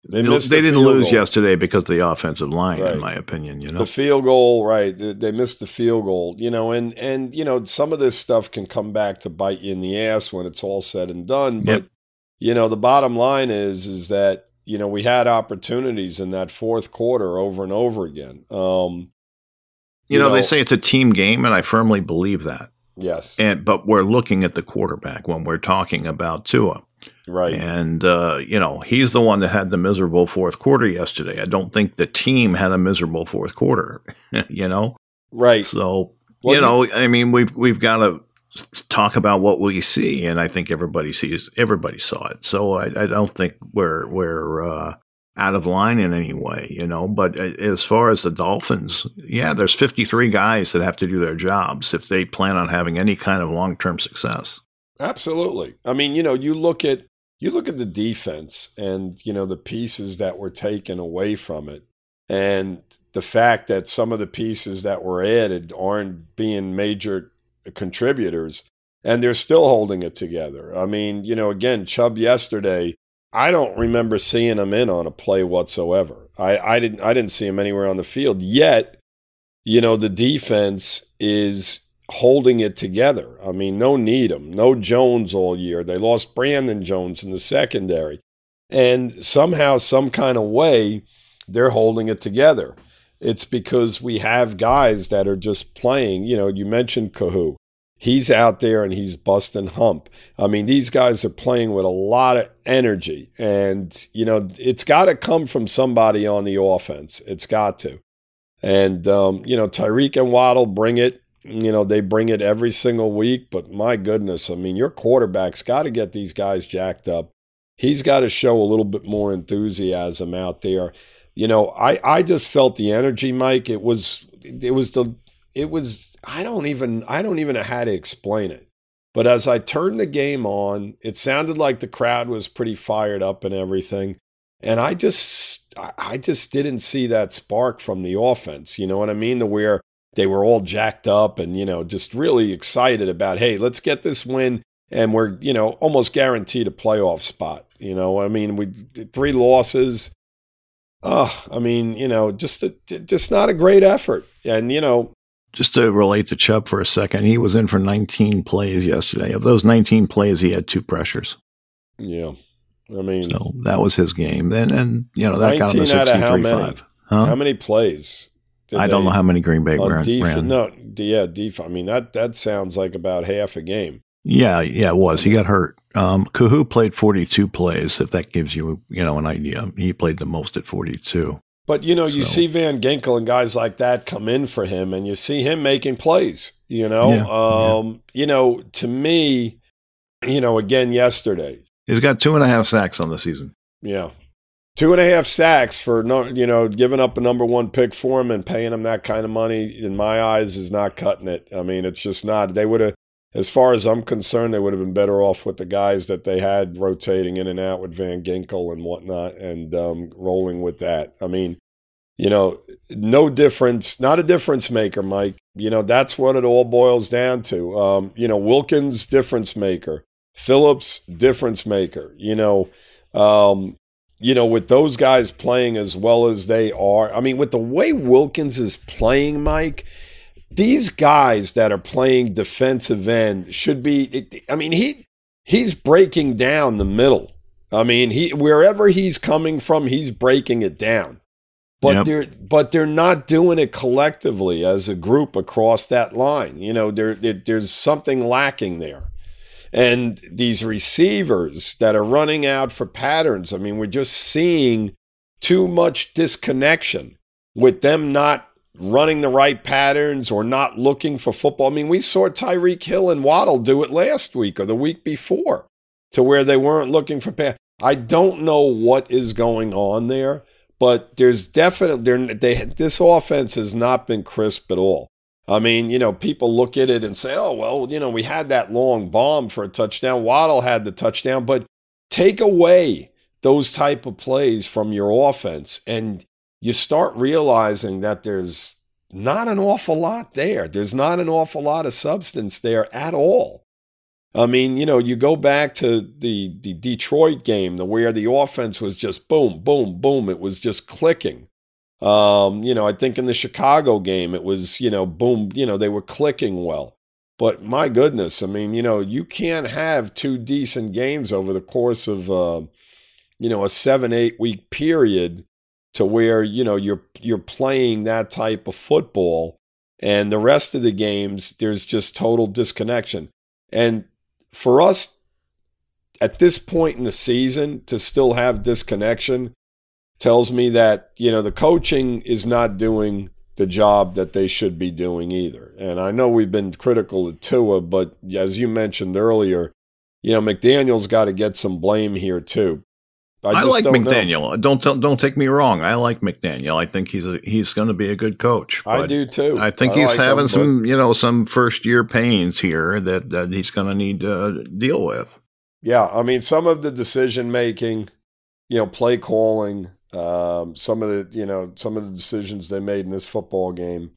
They, they the didn't lose goal. yesterday because of the offensive line, right. in my opinion. You know, the field goal, right? They missed the field goal. You know, and and you know some of this stuff can come back to bite you in the ass when it's all said and done. But yep. you know, the bottom line is is that you know we had opportunities in that fourth quarter over and over again. Um, you, you know, know, they say it's a team game, and I firmly believe that. Yes. And but we're looking at the quarterback when we're talking about Tua. Right. And, uh, you know, he's the one that had the miserable fourth quarter yesterday. I don't think the team had a miserable fourth quarter, (laughs) you know? Right. So, well, you know, I mean, we've, we've got to talk about what we see. And I think everybody sees, everybody saw it. So I, I don't think we're, we're, uh, out of line in any way, you know. But as far as the Dolphins, yeah, there's 53 guys that have to do their jobs if they plan on having any kind of long term success. Absolutely. I mean, you know, you look at you look at the defense and you know the pieces that were taken away from it, and the fact that some of the pieces that were added aren't being major contributors, and they're still holding it together. I mean, you know, again, Chubb yesterday I don't remember seeing him in on a play whatsoever. I, I didn't I didn't see him anywhere on the field. Yet, you know, the defense is holding it together. I mean, no Needham, no Jones all year. They lost Brandon Jones in the secondary. And somehow, some kind of way, they're holding it together. It's because we have guys that are just playing. You know, you mentioned Kohou he's out there and he's busting hump. I mean, these guys are playing with a lot of energy, and you know it's got to come from somebody on the offense. It's got to, and um, you know Tyreek and Waddle bring it. You know they bring it every single week, but my goodness, I mean, your quarterback's got to get these guys jacked up. He's got to show a little bit more enthusiasm out there. You know, I I just felt the energy, Mike. It was it was the it was I don't even I don't even know how to explain it. But as I turned the game on, it sounded like the crowd was pretty fired up and everything. And I just I just didn't see that spark from the offense. You know what I mean? To where they were all jacked up and, you know, just really excited about, hey, let's get this win and we're, you know, almost guaranteed a playoff spot. You know, I mean, we three losses. Oh, I mean, you know, just a, just not a great effort. And you know, just to relate to Chubb for a second, he was in for 19 plays yesterday. Of those 19 plays, he had two pressures. Yeah. I mean, so that was his game. And, and you know, that got him to 63 5. Huh? How many plays? I don't know how many Green Bay ran. Def- ran. No, yeah, def- I mean, that, that sounds like about half a game. Yeah, yeah, it was. He got hurt. Um, Kohou played 42 plays, if that gives you, you know, an idea. He played the most at 42. But you know, you see Van Ginkel and guys like that come in for him, and you see him making plays. You know, yeah, um, yeah. you know, to me, you know, again yesterday, he's got two and a half sacks on the season. Yeah, two and a half sacks for no, you know, giving up a number one pick for him and paying him that kind of money. In my eyes, is not cutting it. I mean, it's just not. They would have as far as I'm concerned, they would have been better off with the guys that they had rotating in and out with Van Ginkel and whatnot and um, rolling with that. I mean, you know, no difference, not a difference maker, Mike. You know, that's what it all boils down to. Um, you know, Wilkins, difference maker. Phillips, difference maker. You know, um, you know, with those guys playing as well as they are, I mean, with the way Wilkins is playing, Mike, these guys that are playing defensive end should be I mean he he's breaking down the middle. I mean, he wherever he's coming from, he's breaking it down. But yep. they're but they're not doing it collectively as a group across that line. You know, there there's something lacking there. And these receivers that are running out for patterns, I mean, we're just seeing too much disconnection with them not running the right patterns or not looking for football. I mean, we saw Tyreek Hill and Waddle do it last week or the week before to where they weren't looking for pass. I don't know what is going on there, but there's definitely they this offense has not been crisp at all. I mean, you know, people look at it and say, "Oh, well, you know, we had that long bomb for a touchdown. Waddle had the touchdown, but take away those type of plays from your offense and you start realizing that there's not an awful lot there. There's not an awful lot of substance there at all. I mean, you know, you go back to the the Detroit game, the where the offense was just boom, boom, boom. It was just clicking. Um, you know, I think in the Chicago game, it was, you know, boom, you know, they were clicking well. But my goodness, I mean, you know, you can't have two decent games over the course of, uh, you know, a seven, eight week period to where, you know, you're, you're playing that type of football. And the rest of the games, there's just total disconnection. And for us at this point in the season to still have disconnection tells me that, you know, the coaching is not doing the job that they should be doing either. And I know we've been critical of Tua, but as you mentioned earlier, you know, McDaniel's got to get some blame here too. I, I like don't McDaniel. Know. Don't don't take me wrong. I like McDaniel. I think he's a, he's going to be a good coach. I do too. I think I he's like having him, some you know some first year pains here that that he's going to need to deal with. Yeah, I mean some of the decision making, you know, play calling, um, some of the you know some of the decisions they made in this football game,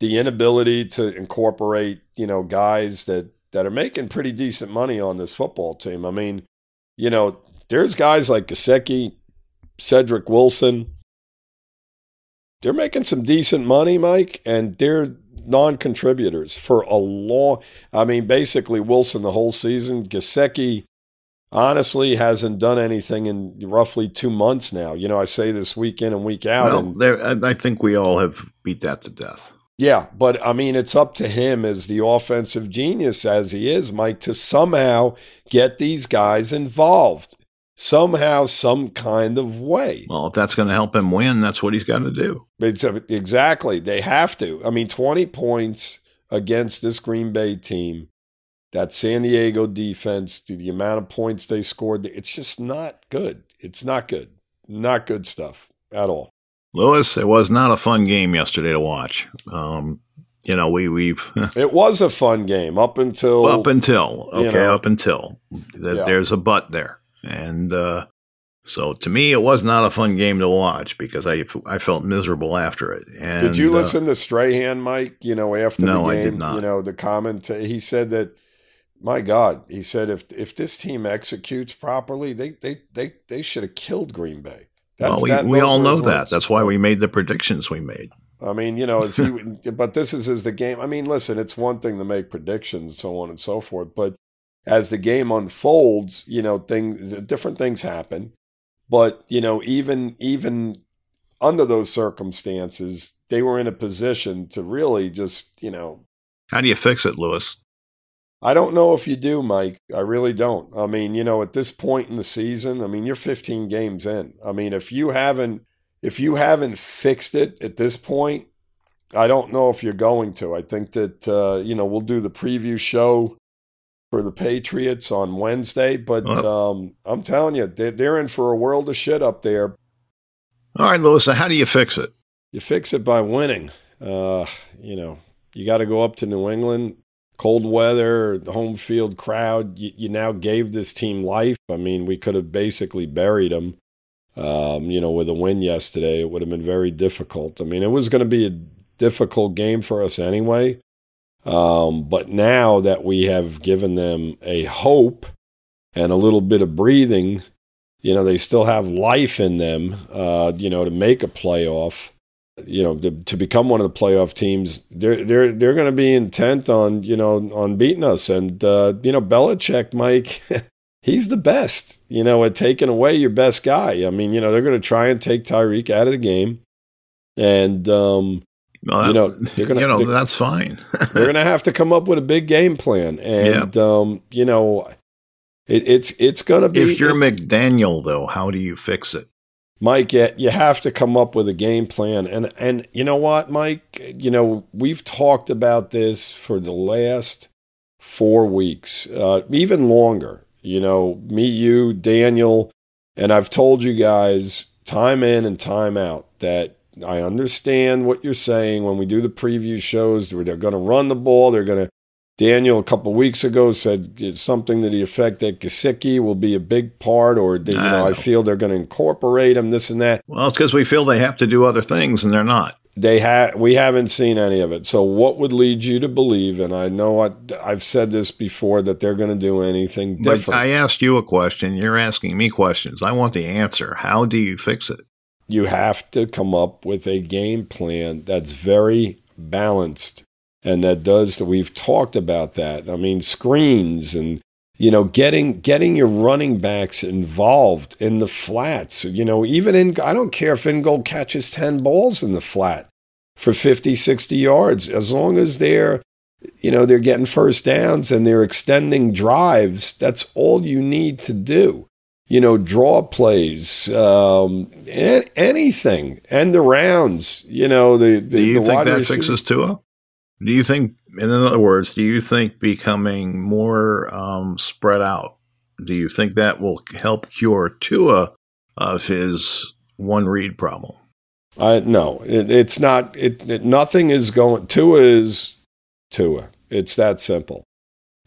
the inability to incorporate you know guys that that are making pretty decent money on this football team. I mean, you know there's guys like Gesicki, Cedric Wilson. They're making some decent money, Mike, and they're non-contributors for a long. I mean, basically Wilson the whole season. Gesicki honestly hasn't done anything in roughly two months now. You know, I say this week in and week out. Well, and, there, I think we all have beat that to death. Yeah, but I mean, it's up to him as the offensive genius as he is, Mike, to somehow get these guys involved somehow, some kind of way. Well, if that's going to help him win, that's what he's got to do. It's, exactly. They have to. I mean, 20 points against this Green Bay team, that San Diego defense, the amount of points they scored, it's just not good. It's not good. Not good stuff at all. Lewis, it was not a fun game yesterday to watch. Um, you know, we we've (laughs) it was a fun game up until up until okay, you know, up until that yeah. there's a but there. And uh, so to me, it was not a fun game to watch because I I felt miserable after it. And, did you uh, listen uh, to Strahan, Mike? You know, after no, the game, I did not. you know, the comment he said that. My God, he said if if this team executes properly, they they they they should have killed Green Bay. That's, well, we, that, we all know that. That's why we made the predictions we made. I mean, you know, he, (laughs) but this is as the game. I mean, listen, it's one thing to make predictions, so on and so forth, but as the game unfolds, you know, things different things happen. But, you know, even even under those circumstances, they were in a position to really just, you know, how do you fix it, Louis? I don't know if you do, Mike. I really don't. I mean, you know, at this point in the season, I mean, you're 15 games in. I mean, if you haven't if you haven't fixed it at this point, I don't know if you're going to. I think that uh, you know we'll do the preview show for the Patriots on Wednesday. But um, I'm telling you, they're, they're in for a world of shit up there. All right, Louis, how do you fix it? You fix it by winning. Uh, you know, you got to go up to New England, cold weather, the home field crowd. You, you, now gave this team life. I mean, we could have basically buried them. Um, you know, with a win yesterday, it would have been very difficult. I mean, it was going to be a difficult game for us anyway. Um, but now that we have given them a hope and a little bit of breathing, you know, they still have life in them, uh, you know, to make a playoff, you know, to, to become one of the playoff teams. They're they're they're going to be intent on you know on beating us, and uh, you know, Belichick, Mike. (laughs) he's the best, you know, at taking away your best guy. I mean, you know, they're going to try and take Tyreek out of the game. And, um, well, you know, they're gonna, you know that's fine. (laughs) they're going to have to come up with a big game plan, and yeah. um, you know, it, it's it's going to be. If you're McDaniel, though, how do you fix it? Mike, you have to come up with a game plan, and and you know what, Mike, you know we've talked about this for the last four weeks, uh, even longer. You know, me, you, Daniel, and I've told you guys time in and time out that I understand what you're saying when we do the preview shows. They're going to run the ball. They're going to. Daniel a couple weeks ago said it's something to the effect that Gesicki will be a big part, or they, you know, I. I feel they're going to incorporate him, this and that. Well, it's because we feel they have to do other things, and they're not. they have we haven't seen any of it. So what would lead you to believe? And I know I, I've said this before that they're going to do anything different. But I asked you a question. You're asking me questions. I want the answer. How do you fix it? You have to come up with a game plan that's very balanced and that does that. We've talked about that. I mean, screens and you know, getting getting your running backs involved in the flats. You know, even in I don't care if Ingold catches 10 balls in the flat for 50, 60 yards, as long as they're you know, they're getting first downs and they're extending drives. That's all you need to do. You know, draw plays, um, anything, end the rounds. You know, the, the do you the think that receiver. fixes Tua? Do you think, in other words, do you think becoming more um, spread out, do you think that will help cure Tua of his one read problem? I no, it, it's not. It, it nothing is going. Tua is Tua. It's that simple.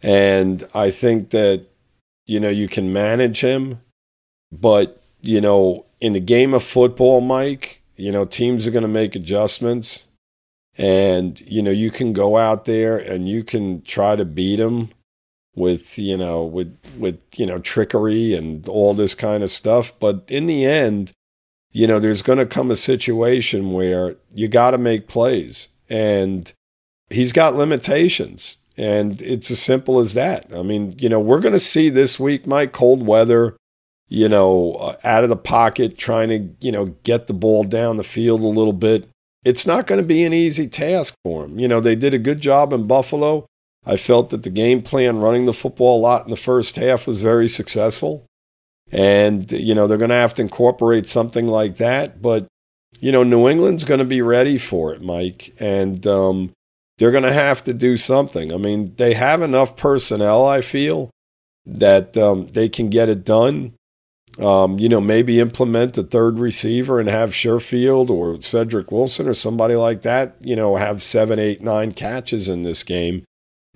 And I think that you know you can manage him, but you know in the game of football, Mike, you know teams are going to make adjustments and you know you can go out there and you can try to beat them with you know with with you know trickery and all this kind of stuff. But in the end you know there's going to come a situation where you got to make plays. And he's got limitations. And it's as simple as that. I mean you know we're going to see this week mike cold weather you know uh, out of the pocket trying to you know get the ball down the field a little bit it's not going to be an easy task for him. You know, they did a good job in Buffalo. I felt that the game plan running the football a lot in the first half was very successful. And, you know, they're going to have to incorporate something like that. But, you know, New England's going to be ready for it, Mike. And um, they're going to have to do something. I mean, they have enough personnel, I feel, that um, they can get it done. Um, you know, maybe implement a third receiver and have Sherfield or Cedric Wilson or somebody like that, you know, have seven, eight, nine catches in this game,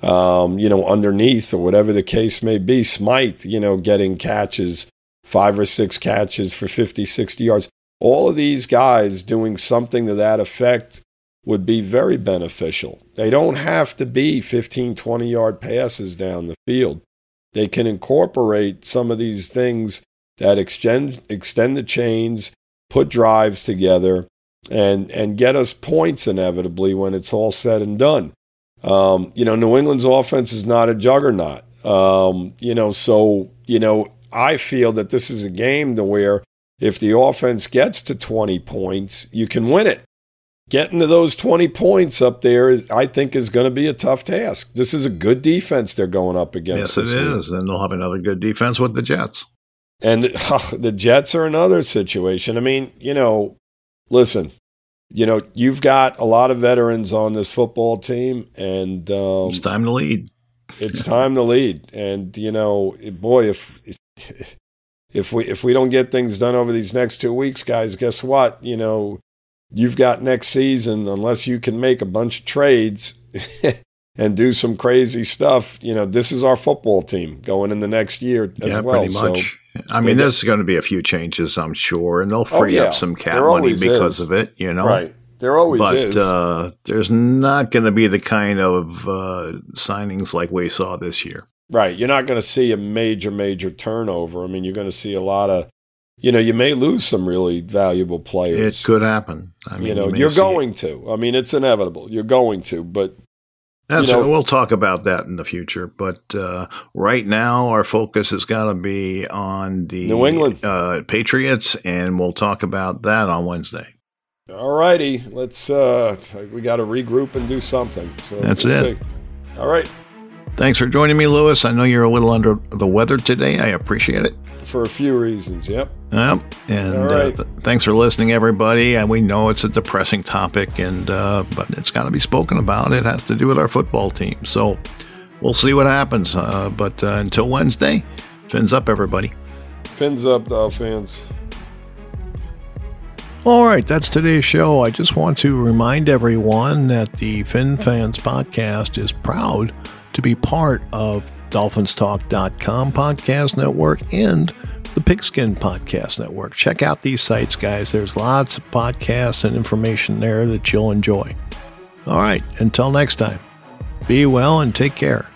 um, you know, underneath or whatever the case may be. Smythe, you know, getting catches, five or six catches for 50, 60 yards. All of these guys doing something to that effect would be very beneficial. They don't have to be 15, 20 yard passes down the field. They can incorporate some of these things that extend extend the chains, put drives together, and and get us points inevitably when it's all said and done. Um, you know, New England's offense is not a juggernaut. Um, you know, so you know, I feel that this is a game to where if the offense gets to 20 points, you can win it. Getting to those 20 points up there, I think, is going to be a tough task. This is a good defense they're going up against. Yes, it is. And they'll have another good defense with the Jets. And oh, (laughs) the Jets are another situation. I mean, you know, listen, you know, you've got a lot of veterans on this football team, and um, it's time to lead. it's time to lead, and you know, boy, if if we if we don't get things done over these next two weeks, guys, guess what? You know, you've got next season unless you can make a bunch of trades (laughs) and do some crazy stuff. You know, this is our football team going in the next year as yeah, well. Pretty much. I mean, there's going to be a few changes, I'm sure, and they'll oh, free oh, yeah. up some cap there money because is. of it, you know? Right. There always but, is. Uh, there's not going to be the kind of uh, signings like we saw this year. Right. You're not going to see a major, major turnover. I mean, you're going to see a lot of, you know, you may lose some really valuable players. It could happen. I mean, you know, you are going it. to. I mean, it's inevitable. You're going to, but that's, you know, we'll talk about that in the future, but uh, right now our focus has got to be on the New England uh, Patriots, and we'll talk about that on Wednesday. All righty, let's. Uh, we got to regroup and do something. So that's we'll it. See. All right. Thanks for joining me, Lewis. I know you're a little under the weather today. I appreciate it for a few reasons. Yep. Yep. And uh, right. uh, th- thanks for listening, everybody. And we know it's a depressing topic, and uh, but it's got to be spoken about. It has to do with our football team. So we'll see what happens. Uh, but uh, until Wednesday, fins up, everybody. Fins up, Dolphins. All right, that's today's show. I just want to remind everyone that the Fin Fans podcast is proud to be part of DolphinsTalk.com podcast network and the Pigskin Podcast Network. Check out these sites, guys. There's lots of podcasts and information there that you'll enjoy. All right, until next time, be well and take care.